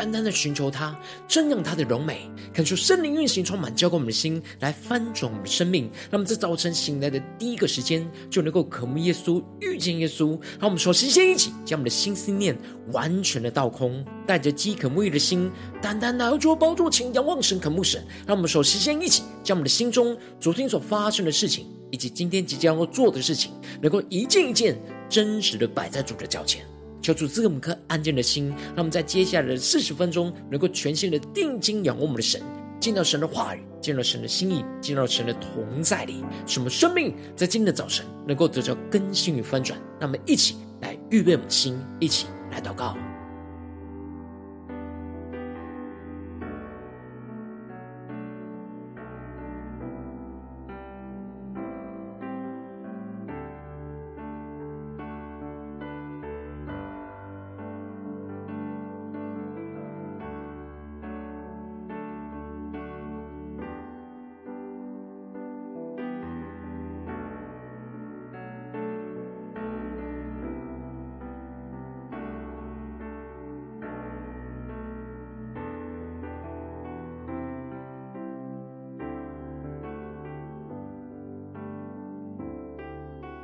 单单的寻求他，瞻仰他的荣美，恳求圣灵运行，充满浇灌我们的心，来翻转我们的生命。让我们在早晨醒来的第一个时间，就能够渴慕耶稣，遇见耶稣。让我们首先先一起将我们的心思念完全的倒空，带着饥渴沐浴的心，单单来到主宝座前，仰望神，渴慕神。让我们首先先一起将我们的心中昨天所发生的事情，以及今天即将要做的事情，能够一件一件真实的摆在主的脚前。求主赐给我们颗安静的心，让我们在接下来的四十分钟，能够全心的定睛仰望我们的神，见到神的话语，见到神的心意，见到神的同在里，使我们生命在今天的早晨能够得到更新与翻转。让我们一起来预备我们的心，一起来祷告。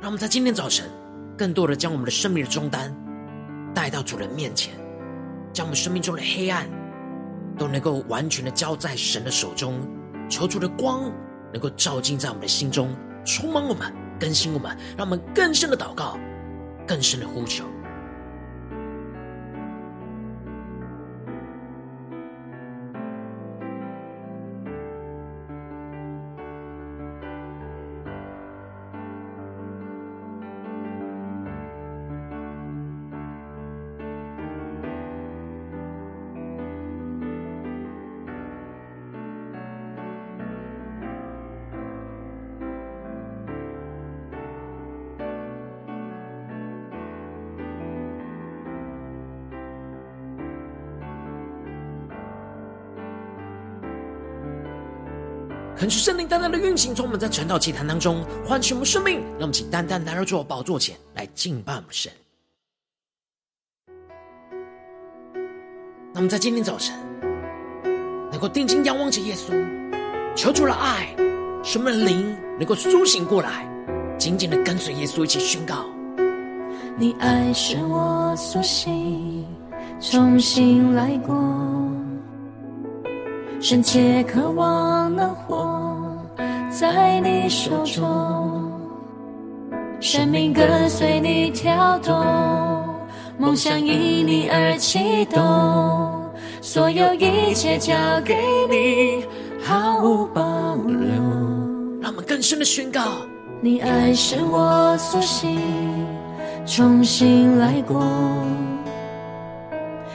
让我们在今天早晨，更多的将我们的生命的重担带到主人面前，将我们生命中的黑暗都能够完全的交在神的手中，求主的光能够照进在我们的心中，充满我们，更新我们，让我们更深的祷告，更深的呼求。恳求圣灵单单的运行，从我们在晨祷祭坛当中唤醒我们生命，让我们请单单来到主宝座前来敬拜我们神。那我们在今天早晨能够定睛仰望着耶稣，求主的爱，使我们灵能够苏醒过来，紧紧的跟随耶稣一起宣告：你爱使我苏醒，重新来过。深切渴望能活在你手中，生命跟随你跳动，梦想因你而启动，所有一切交给你，毫无保留。让我们更深的宣告：你爱是我苏醒，重新来过，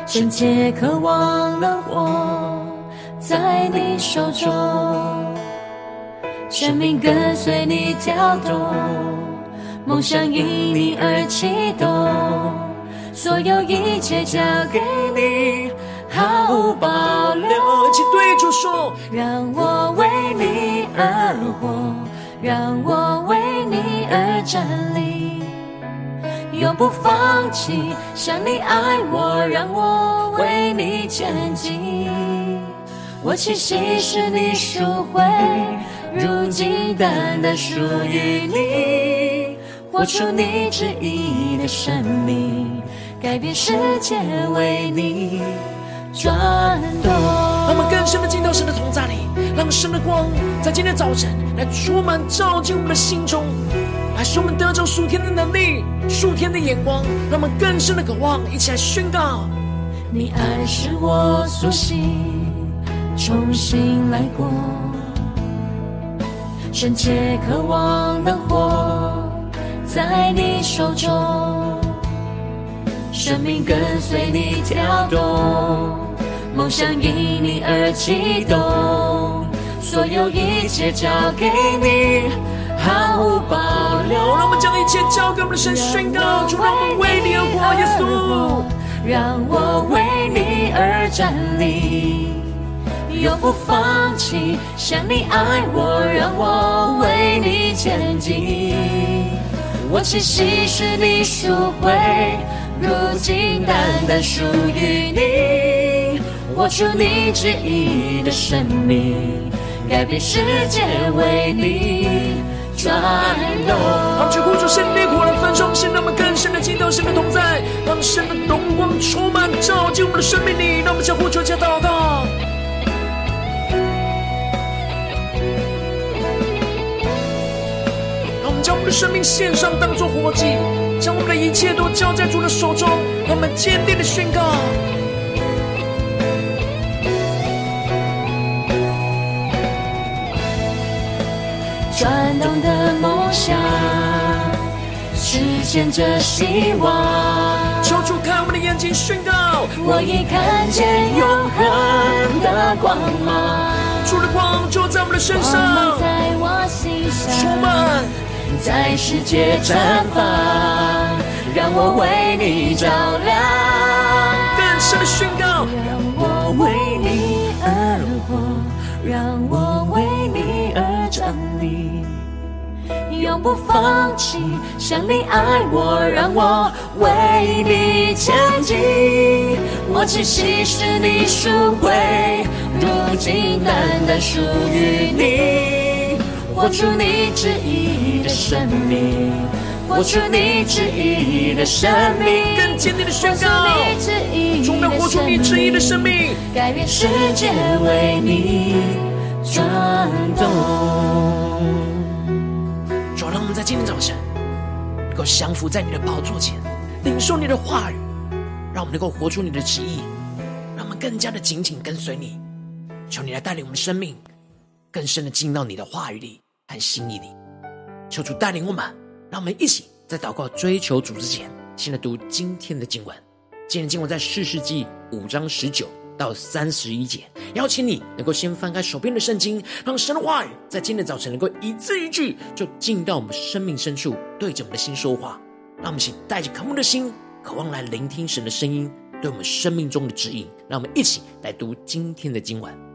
深切渴望能活。在你手中，生命跟随你跳动，梦想因你而启动，所有一切交给你，毫无保留。请对主说：让我为你而活，让我为你而站立，永不放弃。像你爱我，让我为你前进。我气息是你赎回，如今单单属于你，活出你旨意的生命，改变世界为你转动。让我们更深的进到神的同在里，让神的光在今天早晨来充满照进我们的心中，来使我们得着属天的能力、属天的眼光，让我们更深的渴望，一起来宣告：你爱是我苏醒。重新来过，深切渴望能活在你手中，生命跟随你跳动，梦想因你而启动，所有一切交给你，毫无保留。让我们将一切交给我们的神，宣告：主，让我们为你而活，耶稣，让我为你而站立。永不放弃。想你爱我，让我为你前进。我栖息是你赎回，如今单单属于你。活出你旨意的生命，改变世界为你转动。让这呼求圣灵火来焚烧，让我们更深的进到神的同在，让神的荣光充满照进我们的生命里，让我们将呼求加祷告。生命献上，当作活祭，将我们的一切都交在主的手中，让我们坚定的宣告。转动的梦想，实现着希望。求主开我们的眼睛，宣告。我已看见永恒的光芒。主的光就在我们的身上，充满在世界绽放，让我为你照亮。更深的宣告，让我为你而活，让我为你而站立。永不放弃，像你爱我，让我为你前进。我气息是你赎回，如今单单属于你。活出你旨意的生命，活出你旨意的生命，更坚定的宣告，终能活出你旨意的生命，改变世界为你转动。主，让我们在今天早晨，能够降服在你的宝座前，领受你的话语，让我们能够活出你的旨意，让我们更加的紧紧跟随你。求你来带领我们的生命，更深的进到你的话语里和心意里。求主带领我们，让我们一起在祷告追求主之前，先来读今天的经文。今天经文在士师记五章十九到三十一节，邀请你能够先翻开手边的圣经，让神的话语在今天早晨能够一字一句就进到我们生命深处，对着我们的心说话。让我们一起带着渴慕的心，渴望来聆听神的声音，对我们生命中的指引。让我们一起来读今天的经文。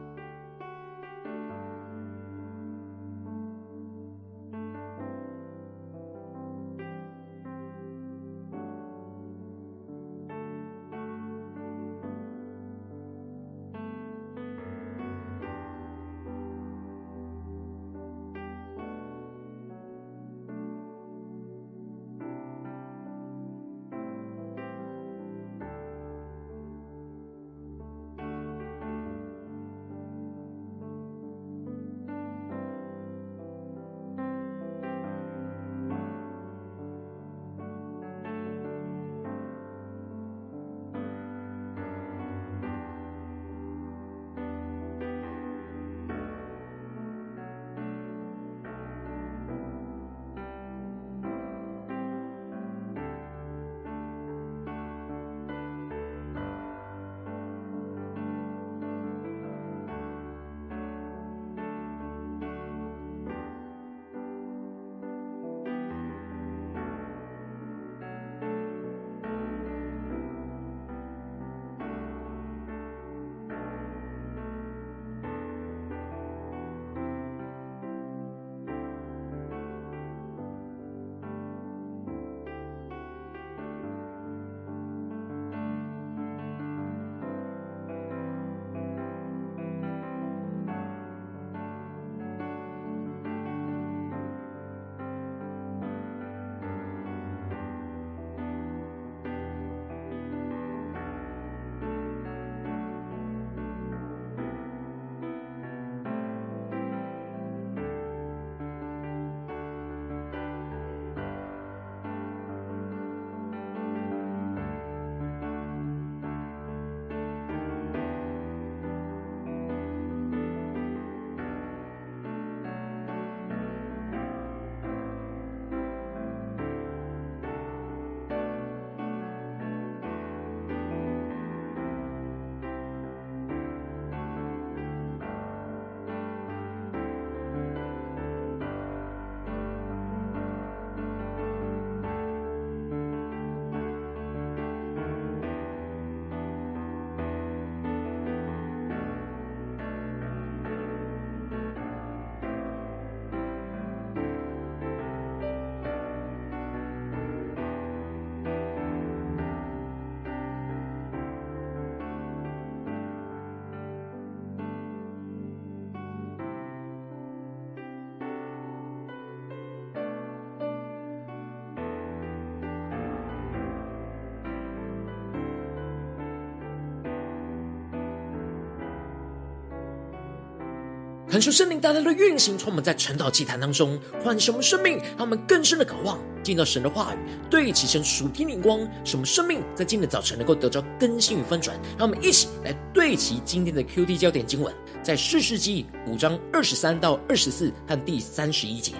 恳求圣灵大大的运行，从我们在晨祷祭坛当中唤醒我们生命，让我们更深的渴望见到神的话语，对齐神属天灵光，使我们生命在今天的早晨能够得着更新与翻转。让我们一起来对齐今天的 QT 焦点经文，在四世纪五章二十三到二十四和第三十一节。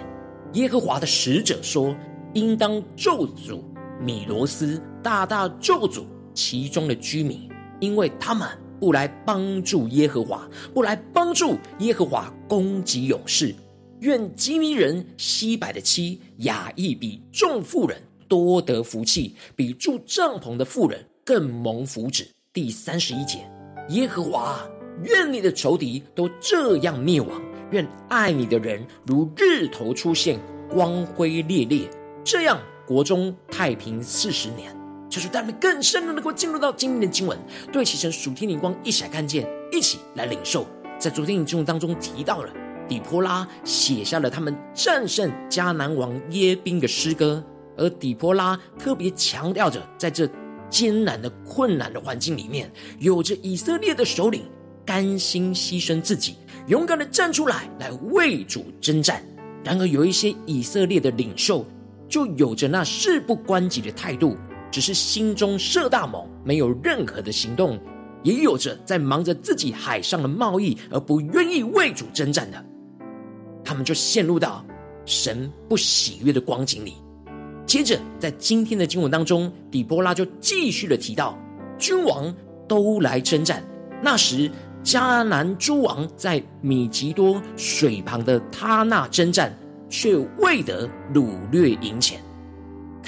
耶和华的使者说：“应当咒诅米罗斯，大大咒诅其中的居民，因为他们。”不来帮助耶和华，不来帮助耶和华攻击勇士。愿基尼人西百的妻雅亿比众妇人多得福气，比住帐篷的妇人更蒙福祉。第三十一节，耶和华，愿你的仇敌都这样灭亡，愿爱你的人如日头出现，光辉烈烈，这样国中太平四十年。求主带领更深的能够进入到今天的经文，对齐成属天灵光一起来看见，一起来领受。在昨天的经文当中提到了，底波拉写下了他们战胜迦南王耶宾的诗歌，而底波拉特别强调着，在这艰难的困难的环境里面，有着以色列的首领甘心牺牲自己，勇敢的站出来来为主征战。然而，有一些以色列的领袖就有着那事不关己的态度。只是心中设大谋，没有任何的行动，也有着在忙着自己海上的贸易而不愿意为主征战的，他们就陷入到神不喜悦的光景里。接着，在今天的经文当中，底波拉就继续的提到，君王都来征战。那时，迦南诸王在米吉多水旁的他那征战，却未得掳掠银钱。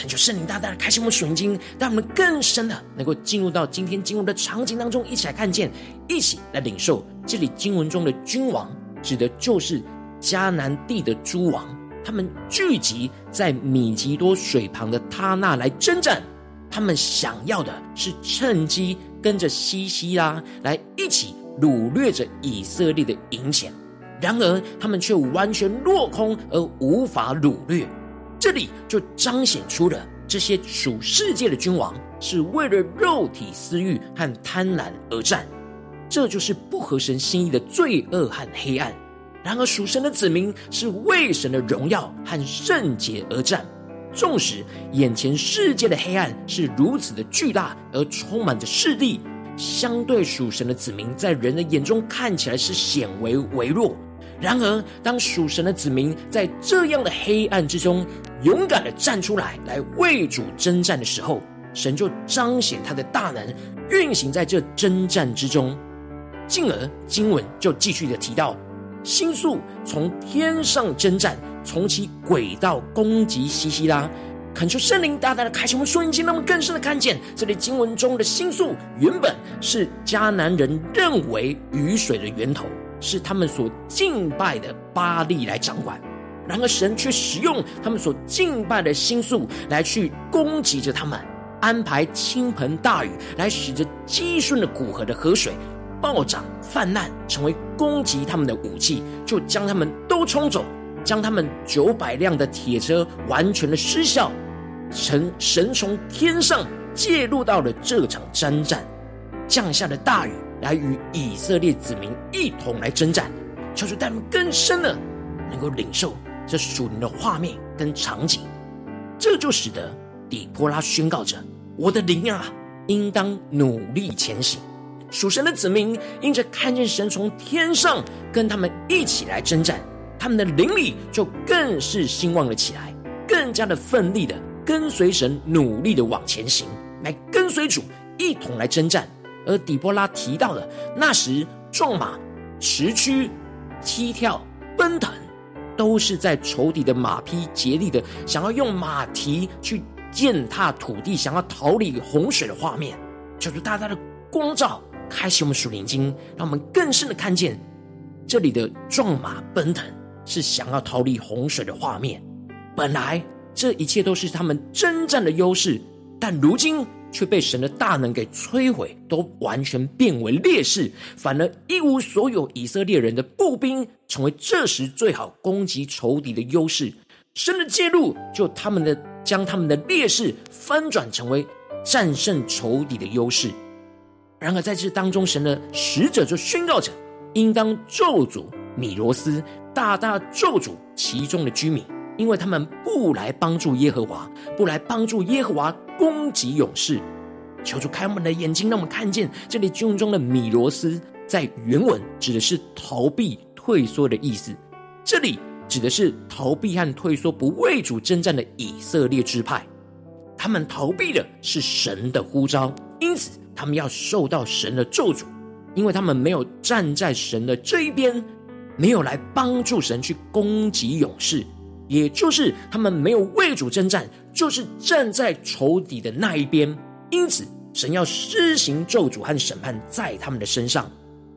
恳求圣灵大大的开启我们属灵经，让我们更深的能够进入到今天经文的场景当中，一起来看见，一起来领受。这里经文中的君王，指的就是迦南地的诸王，他们聚集在米吉多水旁的他那来征战，他们想要的是趁机跟着西西拉来一起掳掠着以色列的银钱，然而他们却完全落空而无法掳掠。这里就彰显出了这些属世界的君王是为了肉体私欲和贪婪而战，这就是不合神心意的罪恶和黑暗。然而属神的子民是为神的荣耀和圣洁而战，纵使眼前世界的黑暗是如此的巨大而充满着势力，相对属神的子民在人的眼中看起来是显为微弱。然而，当属神的子民在这样的黑暗之中，勇敢的站出来，来为主征战的时候，神就彰显他的大能，运行在这征战之中。进而经文就继续的提到，星宿从天上征战，从其轨道攻击西西拉。恳求圣灵大大的开启我们属灵经，让我们更深的看见，这里经文中的星宿原本是迦南人认为雨水的源头。是他们所敬拜的巴力来掌管，然而神却使用他们所敬拜的星宿来去攻击着他们，安排倾盆大雨来使着积顺的谷河的河水暴涨泛滥，成为攻击他们的武器，就将他们都冲走，将他们九百辆的铁车完全的失效。神神从天上介入到了这场征战，降下了大雨。来与以色列子民一同来征战，求主带领更深的能够领受这属灵的画面跟场景，这就使得底波拉宣告着：“我的灵啊，应当努力前行。”属神的子民因着看见神从天上跟他们一起来征战，他们的灵里就更是兴旺了起来，更加的奋力的跟随神，努力的往前行，来跟随主一同来征战。而底波拉提到的那时，壮马驰驱、踢跳、奔腾，都是在仇敌的马匹竭力的想要用马蹄去践踏土地，想要逃离洪水的画面。求主大大的光照，开启我们属灵经，让我们更深的看见这里的壮马奔腾是想要逃离洪水的画面。本来这一切都是他们征战的优势，但如今。却被神的大能给摧毁，都完全变为劣势，反而一无所有。以色列人的步兵成为这时最好攻击仇敌的优势。神的介入，就他们的将他们的劣势翻转成为战胜仇敌的优势。然而在这当中，神的使者就宣告着：应当咒诅米罗斯大大咒诅其中的居民，因为他们不来帮助耶和华，不来帮助耶和华攻击勇士。求主开我们的眼睛，让我们看见这里经文中的米罗斯，在原文指的是逃避、退缩的意思。这里指的是逃避和退缩，不为主征战的以色列支派。他们逃避的是神的呼召，因此他们要受到神的咒诅，因为他们没有站在神的这一边，没有来帮助神去攻击勇士，也就是他们没有为主征战，就是站在仇敌的那一边。因此，神要施行咒诅和审判在他们的身上。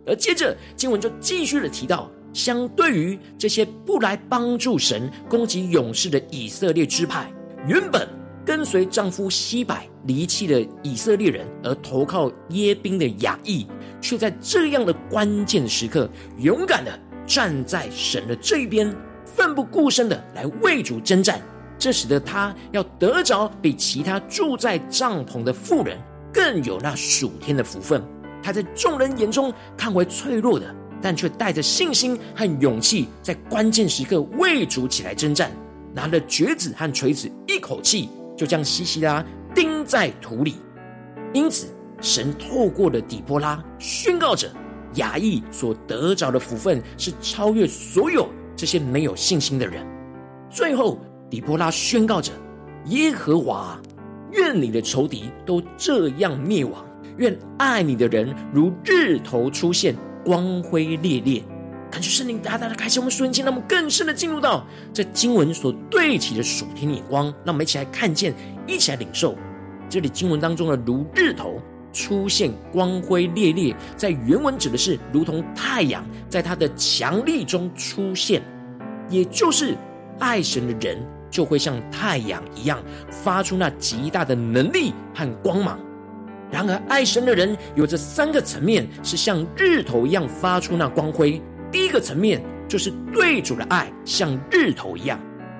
而接着经文就继续的提到，相对于这些不来帮助神攻击勇士的以色列支派，原本。跟随丈夫西百离弃了以色列人而投靠耶宾的亚义，却在这样的关键时刻，勇敢的站在神的这一边，奋不顾身的来为主征战。这使得他要得着比其他住在帐篷的妇人更有那属天的福分。他在众人眼中看为脆弱的，但却带着信心和勇气，在关键时刻为主起来征战，拿了橛子和锤子，一口气。就将西西拉钉在土里，因此神透过了底波拉宣告着亚义所得着的福分是超越所有这些没有信心的人。最后，底波拉宣告着耶和华，愿你的仇敌都这样灭亡，愿爱你的人如日头出现，光辉烈烈。感觉圣灵大大的开启我们瞬间，让我们更深的进入到这经文所对齐的属天眼光，让我们一起来看见，一起来领受。这里经文当中的如日头出现光辉烈烈，在原文指的是如同太阳在它的强力中出现，也就是爱神的人就会像太阳一样发出那极大的能力和光芒。然而，爱神的人有这三个层面，是像日头一样发出那光辉。第一个层面就是对主的爱，像日头一样，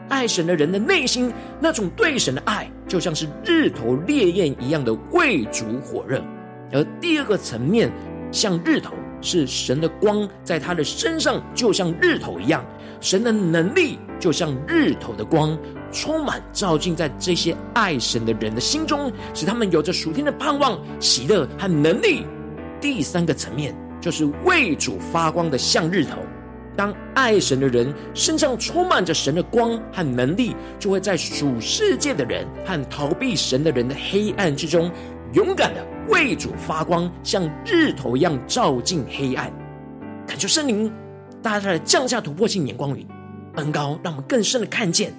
爱神的人的内心那种对神的爱，就像是日头烈焰一样的贵族火热。而第二个层面，像日头，是神的光在他的身上，就像日头一样，神的能力就像日头的光，充满照进在这些爱神的人的心中，使他们有着属天的盼望、喜乐和能力。第三个层面。就是为主发光的像日头，当爱神的人身上充满着神的光和能力，就会在属世界的人和逃避神的人的黑暗之中，勇敢的为主发光，像日头一样照进黑暗。恳求圣灵大大的降下突破性眼光与恩高，让我们更深的看见，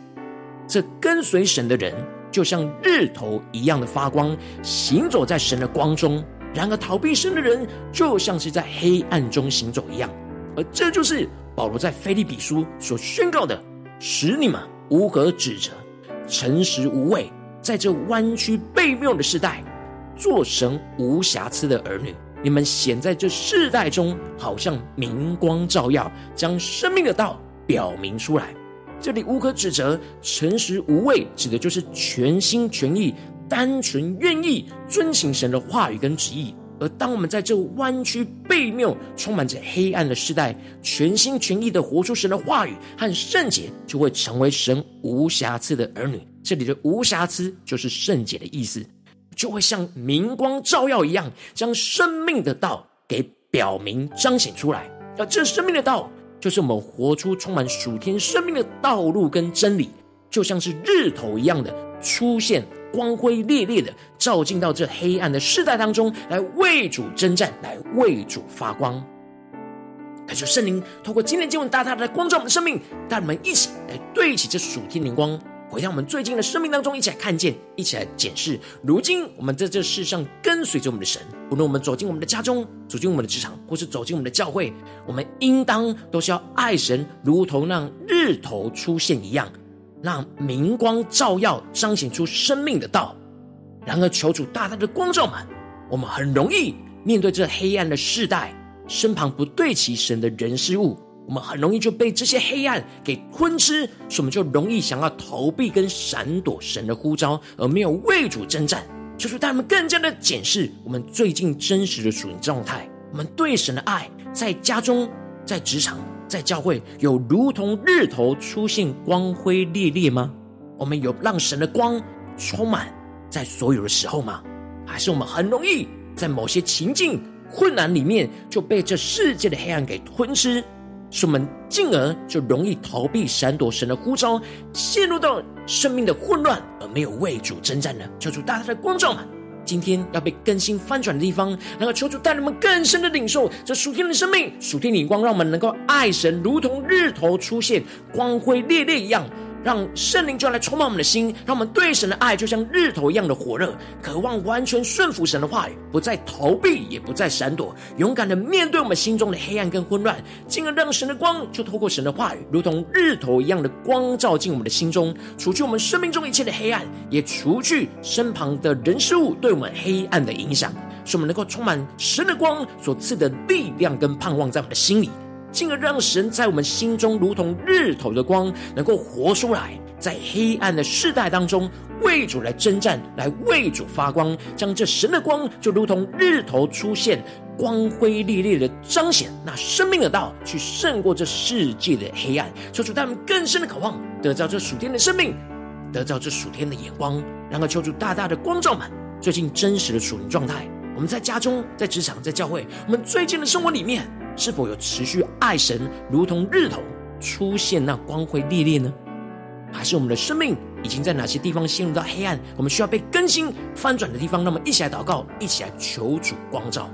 这跟随神的人就像日头一样的发光，行走在神的光中。然而，逃避神的人就像是在黑暗中行走一样，而这就是保罗在腓利比书所宣告的：使你们无可指责，诚实无畏，在这弯曲悖谬的时代，做神无瑕疵的儿女。你们显在这世代中，好像明光照耀，将生命的道表明出来。这里无可指责，诚实无畏，指的就是全心全意。单纯愿意遵行神的话语跟旨意，而当我们在这弯曲悖谬、充满着黑暗的时代，全心全意的活出神的话语和圣洁，就会成为神无瑕疵的儿女。这里的无瑕疵就是圣洁的意思，就会像明光照耀一样，将生命的道给表明彰显出来。而这生命的道，就是我们活出充满属天生命的道路跟真理，就像是日头一样的出现。光辉烈烈的照进到这黑暗的世代当中，来为主征战，来为主发光。感谢圣灵透过今天经文大大的光照我们的生命，带我们一起来对齐这属天灵光，回到我们最近的生命当中，一起来看见，一起来检视。如今我们在这世上跟随着我们的神，无论我们走进我们的家中，走进我们的职场，或是走进我们的教会，我们应当都是要爱神，如同让日头出现一样。让明光照耀，彰显出生命的道。然而，求主大大的光照们，我们很容易面对这黑暗的世代，身旁不对齐神的人事物，我们很容易就被这些黑暗给吞吃，所以我们就容易想要逃避跟闪躲神的呼召，而没有为主征战。就是带我们更加的检视我们最近真实的属灵状态，我们对神的爱，在家中、在职场、在教会有如同日头出现光辉烈烈吗？我们有让神的光充满在所有的时候吗？还是我们很容易在某些情境困难里面就被这世界的黑暗给吞吃？使我们进而就容易逃避闪躲神的呼召，陷入到生命的混乱，而没有为主征战呢？求主大大的光照们，今天要被更新翻转的地方，能够求主带你们更深的领受这属天的生命、属天的光，让我们能够爱神，如同日头出现光辉烈烈一样。让圣灵就来充满我们的心，让我们对神的爱就像日头一样的火热，渴望完全顺服神的话语，不再逃避，也不再闪躲，勇敢的面对我们心中的黑暗跟混乱，进而让神的光就透过神的话语，如同日头一样的光照进我们的心中，除去我们生命中一切的黑暗，也除去身旁的人事物对我们黑暗的影响，使我们能够充满神的光所赐的力量跟盼望在我们的心里。进而让神在我们心中如同日头的光，能够活出来，在黑暗的世代当中为主来征战，来为主发光，将这神的光就如同日头出现，光辉烈烈的彰显那生命的道，去胜过这世界的黑暗。求主带我们更深的渴望，得到这属天的生命，得到这属天的眼光，然后求主大大的光照们最近真实的属灵状态。我们在家中、在职场、在教会，我们最近的生活里面。是否有持续爱神，如同日头出现那光辉历练呢？还是我们的生命已经在哪些地方陷入到黑暗？我们需要被更新翻转的地方，那么一起来祷告，一起来求主光照。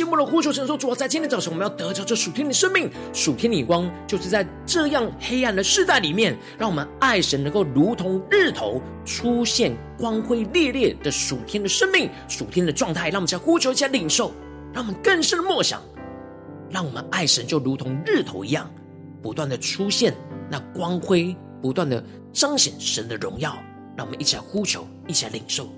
进步的呼求神说：“主啊，在今天早晨，我们要得着这属天的生命、属天的光，就是在这样黑暗的世代里面，让我们爱神能够如同日头出现光辉烈烈的属天的生命、属天的状态。让我们在呼求、在领受，让我们更深的默想，让我们爱神就如同日头一样，不断的出现那光辉，不断的彰显神的荣耀。让我们一起来呼求，一起来领受。”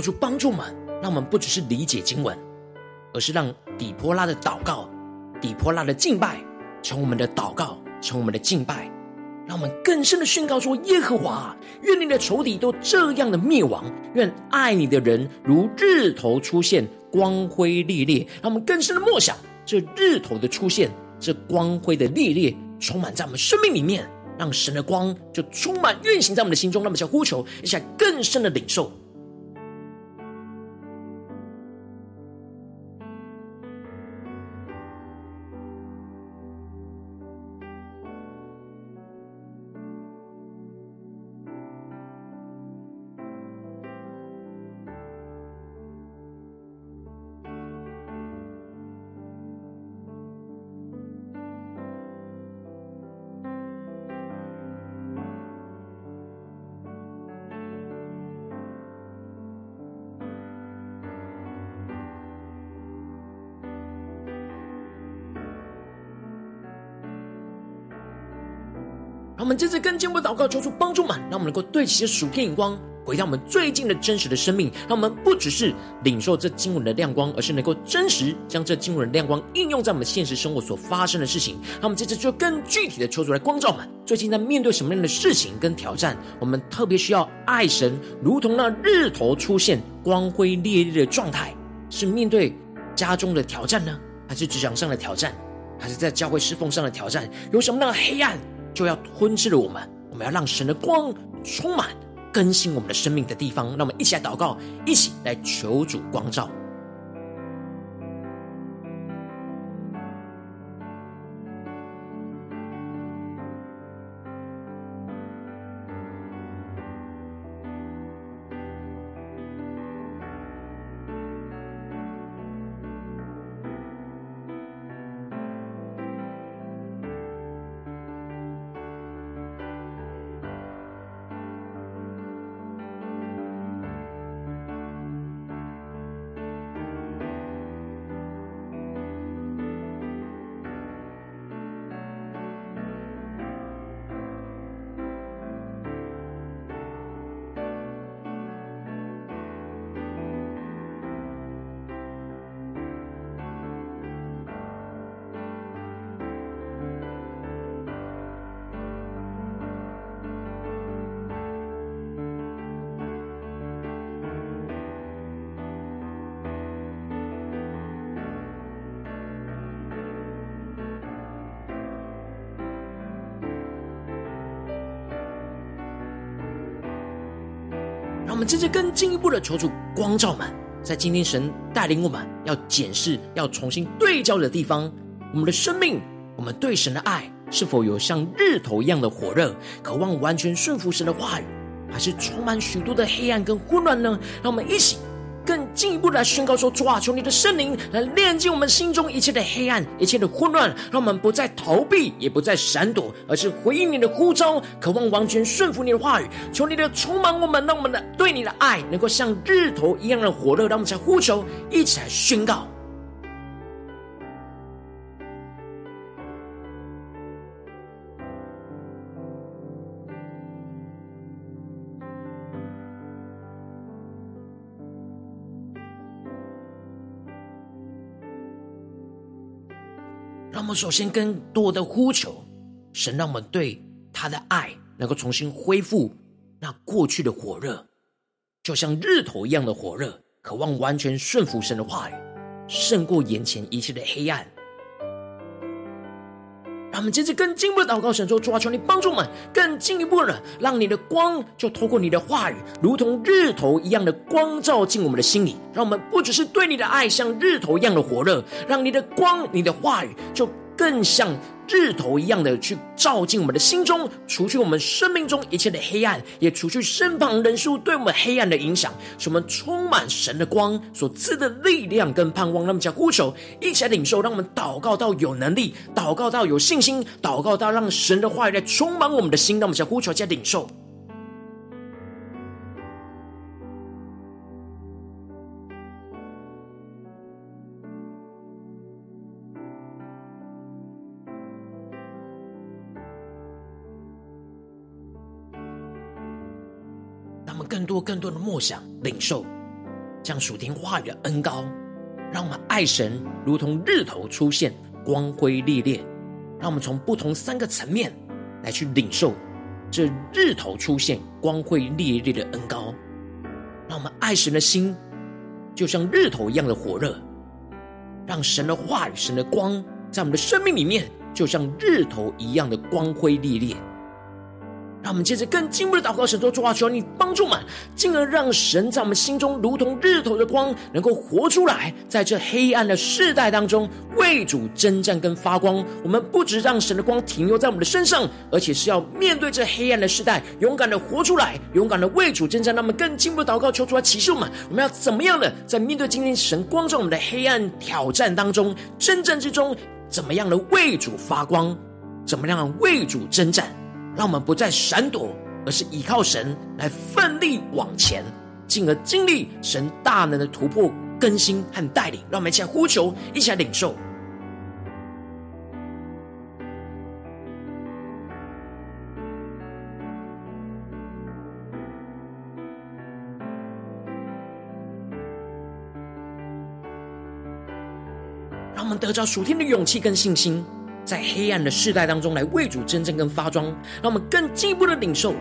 求主帮助们，让我们不只是理解经文，而是让底波拉的祷告、底波拉的敬拜，从我们的祷告，从我们的敬拜，让我们更深的宣告说：耶和华，愿你的仇敌都这样的灭亡，愿爱你的人如日头出现，光辉烈烈。让我们更深的默想这日头的出现，这光辉的烈烈，充满在我们生命里面，让神的光就充满运行在我们的心中。让我们想呼求一下更深的领受。让我们这次更进一步祷告，求出帮助们，让我们能够对齐属天眼光，回到我们最近的真实的生命。让我们不只是领受这经文的亮光，而是能够真实将这经文的亮光应用在我们现实生活所发生的事情。让我们接着就更具体的求出来光照们，最近在面对什么样的事情跟挑战？我们特别需要爱神，如同那日头出现光辉烈烈的状态，是面对家中的挑战呢，还是职场上的挑战，还是在教会侍奉上的挑战？有什么样的黑暗？就要吞噬了我们，我们要让神的光充满更新我们的生命的地方。让我们一起来祷告，一起来求主光照。我们接着更进一步的求主光照们，在今天神带领我们要检视、要重新对照的地方，我们的生命，我们对神的爱是否有像日头一样的火热，渴望完全顺服神的话语，还是充满许多的黑暗跟混乱呢？让我们一起。更进一步的来宣告说：主啊，求你的圣灵来炼净我们心中一切的黑暗、一切的混乱，让我们不再逃避，也不再闪躲，而是回应你的呼召，渴望完全顺服你的话语。求你的充满我们，让我们的对你的爱能够像日头一样的火热，让我们在呼求，一起来宣告。让我们首先更多的呼求神，让我们对他的爱能够重新恢复那过去的火热，就像日头一样的火热，渴望完全顺服神的话语，胜过眼前一切的黑暗。我们接着更进一步的祷告，神说：主啊，求你帮助我们更进一步的，让你的光就透过你的话语，如同日头一样的光照进我们的心里，让我们不只是对你的爱像日头一样的火热，让你的光、你的话语就更像。日头一样的去照进我们的心中，除去我们生命中一切的黑暗，也除去身旁人数对我们黑暗的影响，使我们充满神的光所赐的力量跟盼望。那么，叫呼求，一起来领受，让我们祷告到有能力，祷告到有信心，祷告到让神的话语来充满我们的心。让我们叫呼求，加领受。多更多的默想领受，将属天话语的恩膏，让我们爱神如同日头出现，光辉烈烈。让我们从不同三个层面来去领受这日头出现，光辉烈烈的恩膏。让我们爱神的心就像日头一样的火热，让神的话语、神的光在我们的生命里面，就像日头一样的光辉烈烈。让我们接着更进一步的祷告，神说：主啊，求你帮助嘛，进而让神在我们心中如同日头的光，能够活出来，在这黑暗的世代当中为主征战跟发光。我们不只让神的光停留在我们的身上，而且是要面对这黑暗的世代，勇敢的活出来，勇敢的为主征战。那么更进一步的祷告，求主来启示我们，我们要怎么样的在面对今天神光照我们的黑暗挑战当中，征战之中，怎么样的为主发光，怎么样为主征战。让我们不再闪躲，而是依靠神来奋力往前，进而经历神大能的突破、更新和带领。让我们一起来呼求，一起来领受。让我们得着属天的勇气跟信心。在黑暗的世代当中，来为主真正跟发光，让我们更进一步的领受，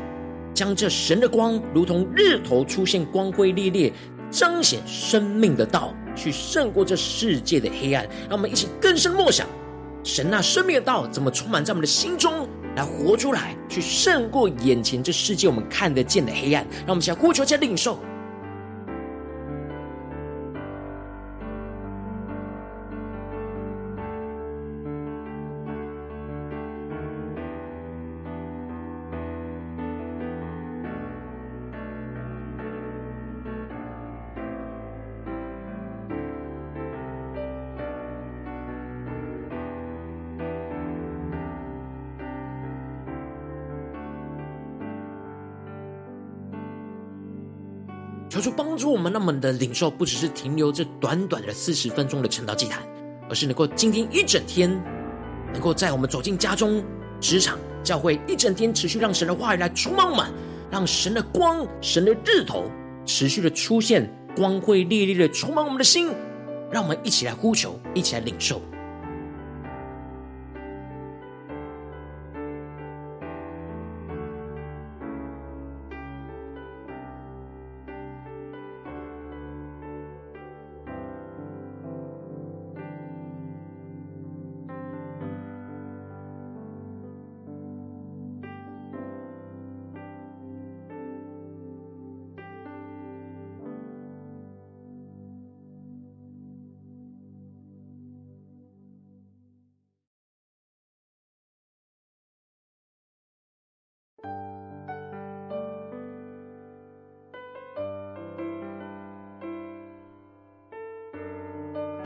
将这神的光，如同日头出现，光辉烈烈，彰显生命的道，去胜过这世界的黑暗。让我们一起更深默想，神那生命的道怎么充满在我们的心中，来活出来，去胜过眼前这世界我们看得见的黑暗。让我们先呼求，加领受。帮助我们，让我们的领受不只是停留这短短的四十分钟的晨祷祭坛，而是能够今天一整天，能够在我们走进家中、职场、教会一整天，持续让神的话语来充满我们，让神的光、神的日头持续的出现，光辉烈烈的充满我们的心，让我们一起来呼求，一起来领受。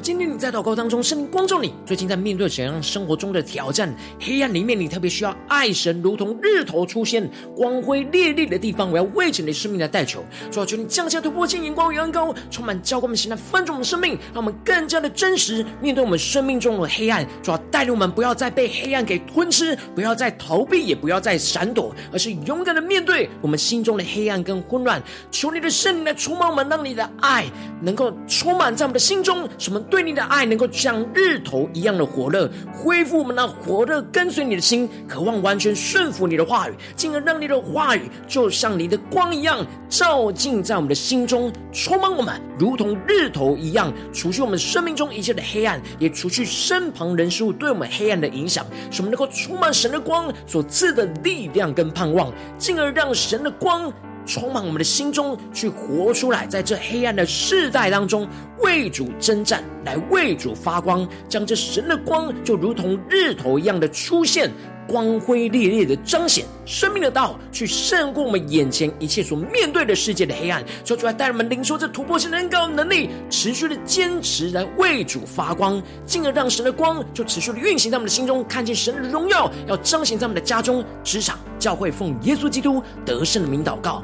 今天你在祷告当中，圣灵光照你。最近在面对怎样生活中的挑战、黑暗里面，你特别需要爱神，如同日头出现光辉烈烈的地方。我要为着你的生命来代求，主要求你降下突破性眼光与恩膏，充满教灌我们，现在翻转我们生命，让我们更加的真实面对我们生命中的黑暗。主要带领我们，不要再被黑暗给吞吃，不要再逃避，也不要再闪躲，而是勇敢的面对我们心中的黑暗跟混乱。求你的圣灵来充满我们，让你的爱能够充满在我们的心中，什么？对你的爱能够像日头一样的火热，恢复我们那火热跟随你的心，渴望完全顺服你的话语，进而让你的话语就像你的光一样，照进在我们的心中，充满我们，如同日头一样，除去我们生命中一切的黑暗，也除去身旁人事物对我们黑暗的影响，使我们能够充满神的光所赐的力量跟盼望，进而让神的光。充满我们的心中，去活出来，在这黑暗的世代当中，为主征战，来为主发光，将这神的光就如同日头一样的出现，光辉烈烈的彰显生命的道，去胜过我们眼前一切所面对的世界的黑暗。说出来，带人们领受这突破性的恩膏能力，持续的坚持来为主发光，进而让神的光就持续的运行在我们的心中，看见神的荣耀，要彰显在我们的家中、职场、教会，奉耶稣基督得胜的名祷告。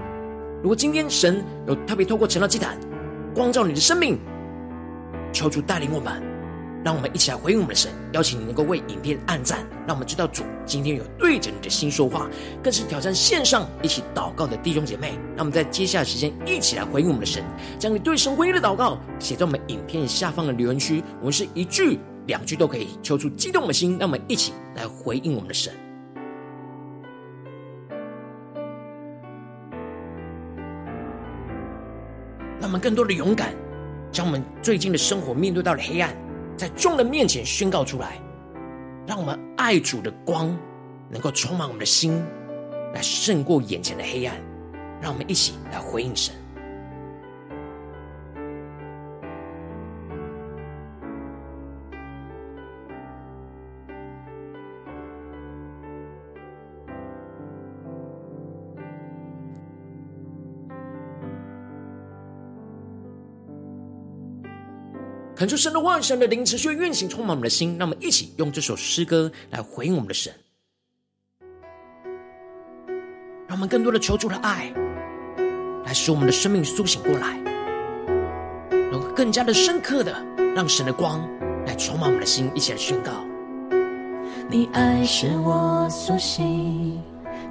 如果今天神有特别透过晨祷祭坛光照你的生命，求主带领我们，让我们一起来回应我们的神。邀请你能够为影片按赞，让我们知道主今天有对着你的心说话，更是挑战线上一起祷告的弟兄姐妹。让我们在接下来的时间一起来回应我们的神，将你对神回应的祷告写在我们影片下方的留言区。我们是一句两句都可以，求出激动的心，让我们一起来回应我们的神。让我们更多的勇敢，将我们最近的生活面对到的黑暗，在众人面前宣告出来。让我们爱主的光能够充满我们的心，来胜过眼前的黑暗。让我们一起来回应神。恳求神的万神的灵持续运行，充满我们的心。让我们一起用这首诗歌来回应我们的神，让我们更多的求助的爱，来使我们的生命苏醒过来，能够更加的深刻的让神的光来充满我们的心。一起来宣告：你爱使我苏醒，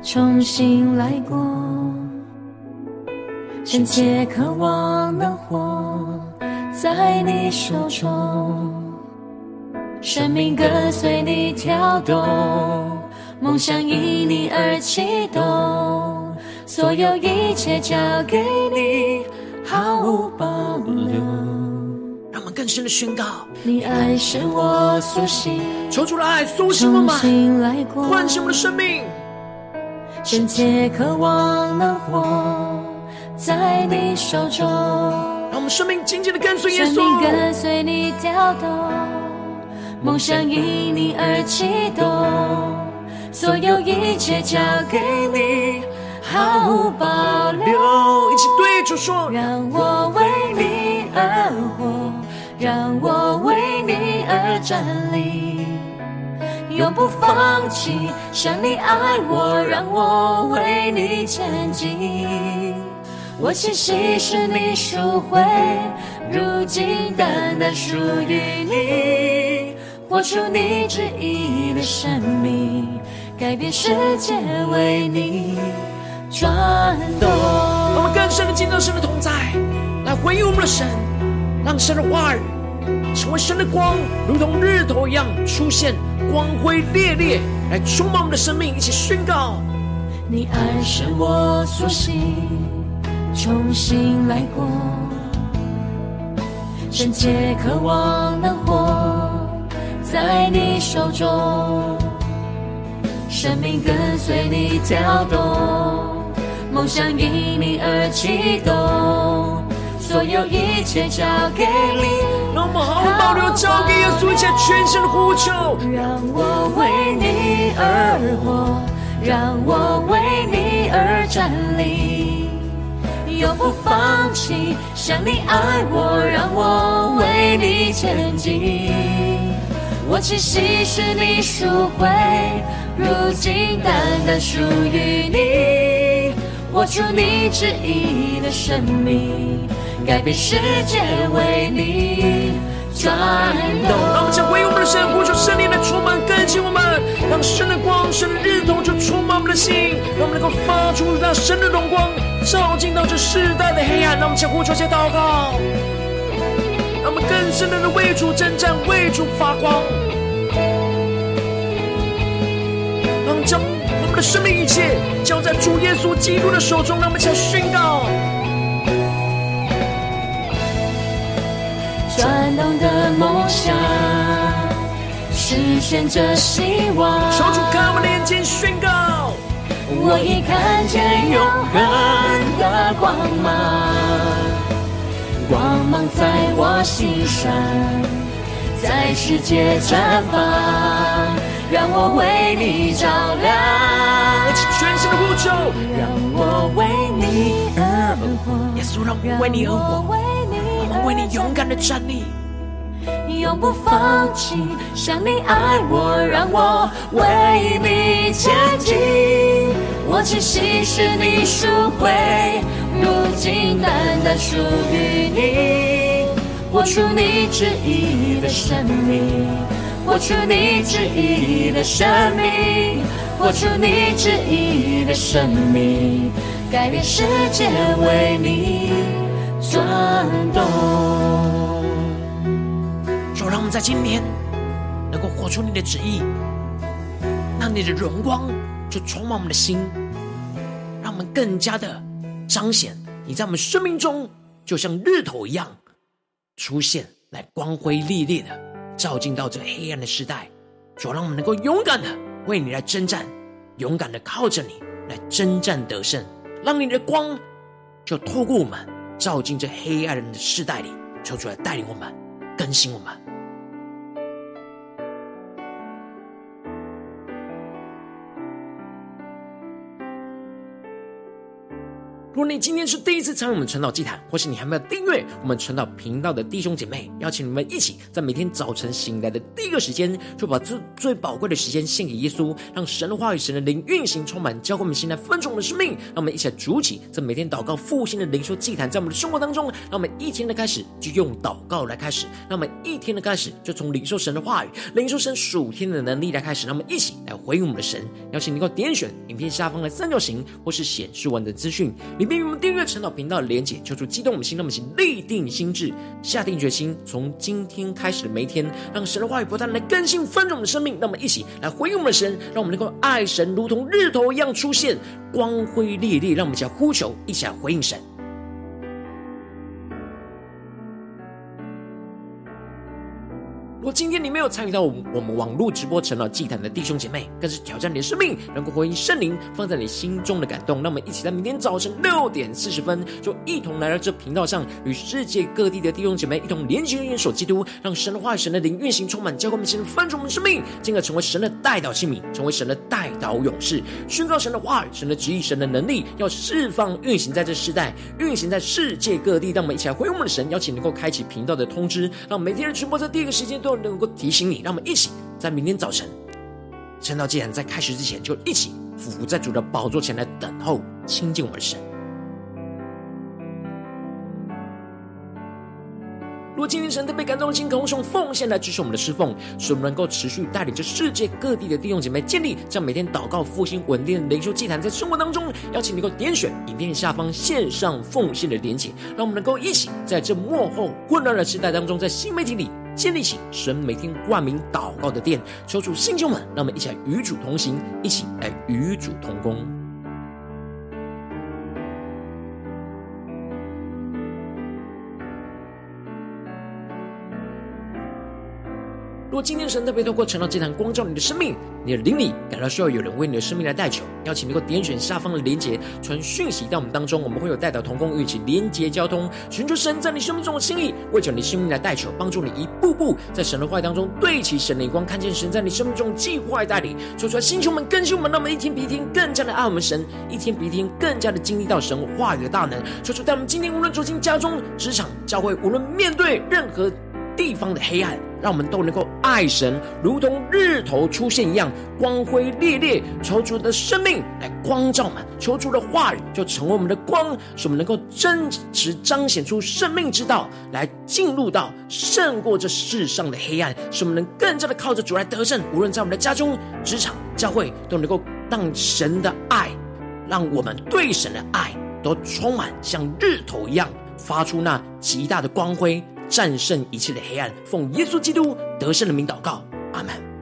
重新来过，深切渴望的火。在你手中，生命跟随你跳动，梦想因你而启动，所有一切交给你，毫无保留。让我们更深的宣告：你爱使我苏醒，求主的爱苏醒我们，唤醒我们的生命，深切渴望能活，在你手中。让我们生命紧紧的跟随耶稣，生命跟随你跳动，梦想因你而启动，所有一切交给你，毫无保留。一起对主说，让我为你而活，让我为你而站立，永不放弃。想你爱我，让我为你前进。我气息是你赎回，如今单单属于你。活出你旨意的生命，改变世界为你转动。我们更深的敬拜神的同在，来回应我们的神，让神的话语成为神的光，如同日头一样出现，光辉烈烈，来充满我们的生命，一起宣告：你爱是我苏醒，重新来过，深切渴望能活在你手中，生命跟随你跳动，梦想因你而启动，所有一切交给你。让我们毫无保留，交给耶稣一切全新的呼求。让我为你而活，让我为你而站立，永不放弃。想你爱我，让我为你前进。我气息是你赎回，如今单单属于你。活出你旨意的生命，改变世界为你转动。让我们将回应我们的神，呼求圣灵来充满更新我们，让神的光、神的日头就充满我们的心，让我们能够发出那神的荣光，照进到这世代的黑暗。让我们将呼求、些祷告。让我们更深的为主征战，为主发光。让我们将我们的生命一切交在主耶稣基督的手中。让我们一起来宣告：转动的梦想，实现着希望。求主看我们的眼睛，宣告：我已看见永恒的光芒。光芒在我心上，在世界绽放，让我为你照亮。全新的呼求，让我为你而活。耶稣，让我为你而活，我们为你勇敢的站立，永不放弃。想你爱我，让我为你前进。我气息是你赎回。如今单单属于你，活出你旨意的生命，活出你旨意的生命，活出你旨意的生命，改变世界为你在今天能够活出你的旨意，让你的荣光就充满我们的心，让我们更加的。彰显你在我们生命中，就像日头一样出现，来光辉烈烈的照进到这黑暗的时代，主，让我们能够勇敢的为你来征战，勇敢的靠着你来征战得胜，让你的光就透过我们照进这黑暗的世代里，求主来带领我们，更新我们。如果你今天是第一次参与我们传道祭坛，或是你还没有订阅我们传道频道的弟兄姐妹，邀请你们一起在每天早晨醒来的第一个时间，就把这最宝贵的时间献给耶稣，让神的话语、神的灵运行充满，教会我们现在分盛的生命。让我们一起来筑起这每天祷告复兴的灵修祭坛，在我们的生活当中，让我们一天的开始就用祷告来开始，让我们一天的开始就从领受神的话语、领受神属天的能力来开始。让我们一起来回应我们的神。邀请你能够点选影片下方的三角形，或是显示完的资讯并与我们订阅陈祷频道的连结，求主激动我们心，让我们请立定心智，下定决心，从今天开始的每一天，让神的话语不断来更新丰盛我们的生命。那么一起来回应我们的神，让我们能够爱神，如同日头一样出现，光辉烈烈。让我们一起来呼求，一起来回应神。如果今天你没有参与到我们我们网络直播成了祭坛的弟兄姐妹，更是挑战你的生命，能够回应圣灵放在你心中的感动。让我们一起在明天早晨六点四十分，就一同来到这频道上，与世界各地的弟兄姐妹一同连接、联手基督，让神的话语、神的灵运行充满，教会我们先翻转我们的生命，进而成为神的代祷器皿，成为神的代祷勇士，宣告神的话语、神的旨意、神的能力，要释放运行在这世代，运行在世界各地。让我们一起来回应我们的神，邀请能够开启频道的通知，让每天的直播在第一个时间都能够提醒你，让我们一起在明天早晨，晨祷祭坛在开始之前，就一起俯伏在主的宝座前来等候亲近我们的神。如果今天神特别感动的心，渴望用奉献来支持我们的侍奉，使我们能够持续带领着世界各地的弟兄姐妹建立这样每天祷告复兴稳定的灵修祭坛，在生活当中，邀请你能够点选影片下方线上奉献的连结，让我们能够一起在这幕后混乱的时代当中，在新媒体里建立起神每天冠名祷告的殿。求主弟兄们，让我们一起来与主同行，一起来与主同工。如果今天神特别透过晨祷祭坛光照你的生命，你的灵里感到需要有人为你的生命来代求，邀请能够点选下方的连结，传讯息到我们当中，我们会有代祷同工与其连结交通，寻求神在你生命中的心意，为着你生命来代求，帮助你一步步在神的话语当中对齐神的光，看见神在你生命中计划带领，说出来，星球们更新我们，让我们一天比一天更加的爱我们神，一天比一天更加的经历到神话语的大能，说出带我们今天无论走进家中、职场、教会，无论面对任何地方的黑暗。让我们都能够爱神，如同日头出现一样光辉烈烈。求主的生命来光照我们，求主的话语就成为我们的光，使我们能够真实彰显出生命之道，来进入到胜过这世上的黑暗，使我们能更加的靠着主来得胜。无论在我们的家中、职场、教会，都能够让神的爱，让我们对神的爱都充满，像日头一样发出那极大的光辉。战胜一切的黑暗，奉耶稣基督得胜的名祷告，阿门。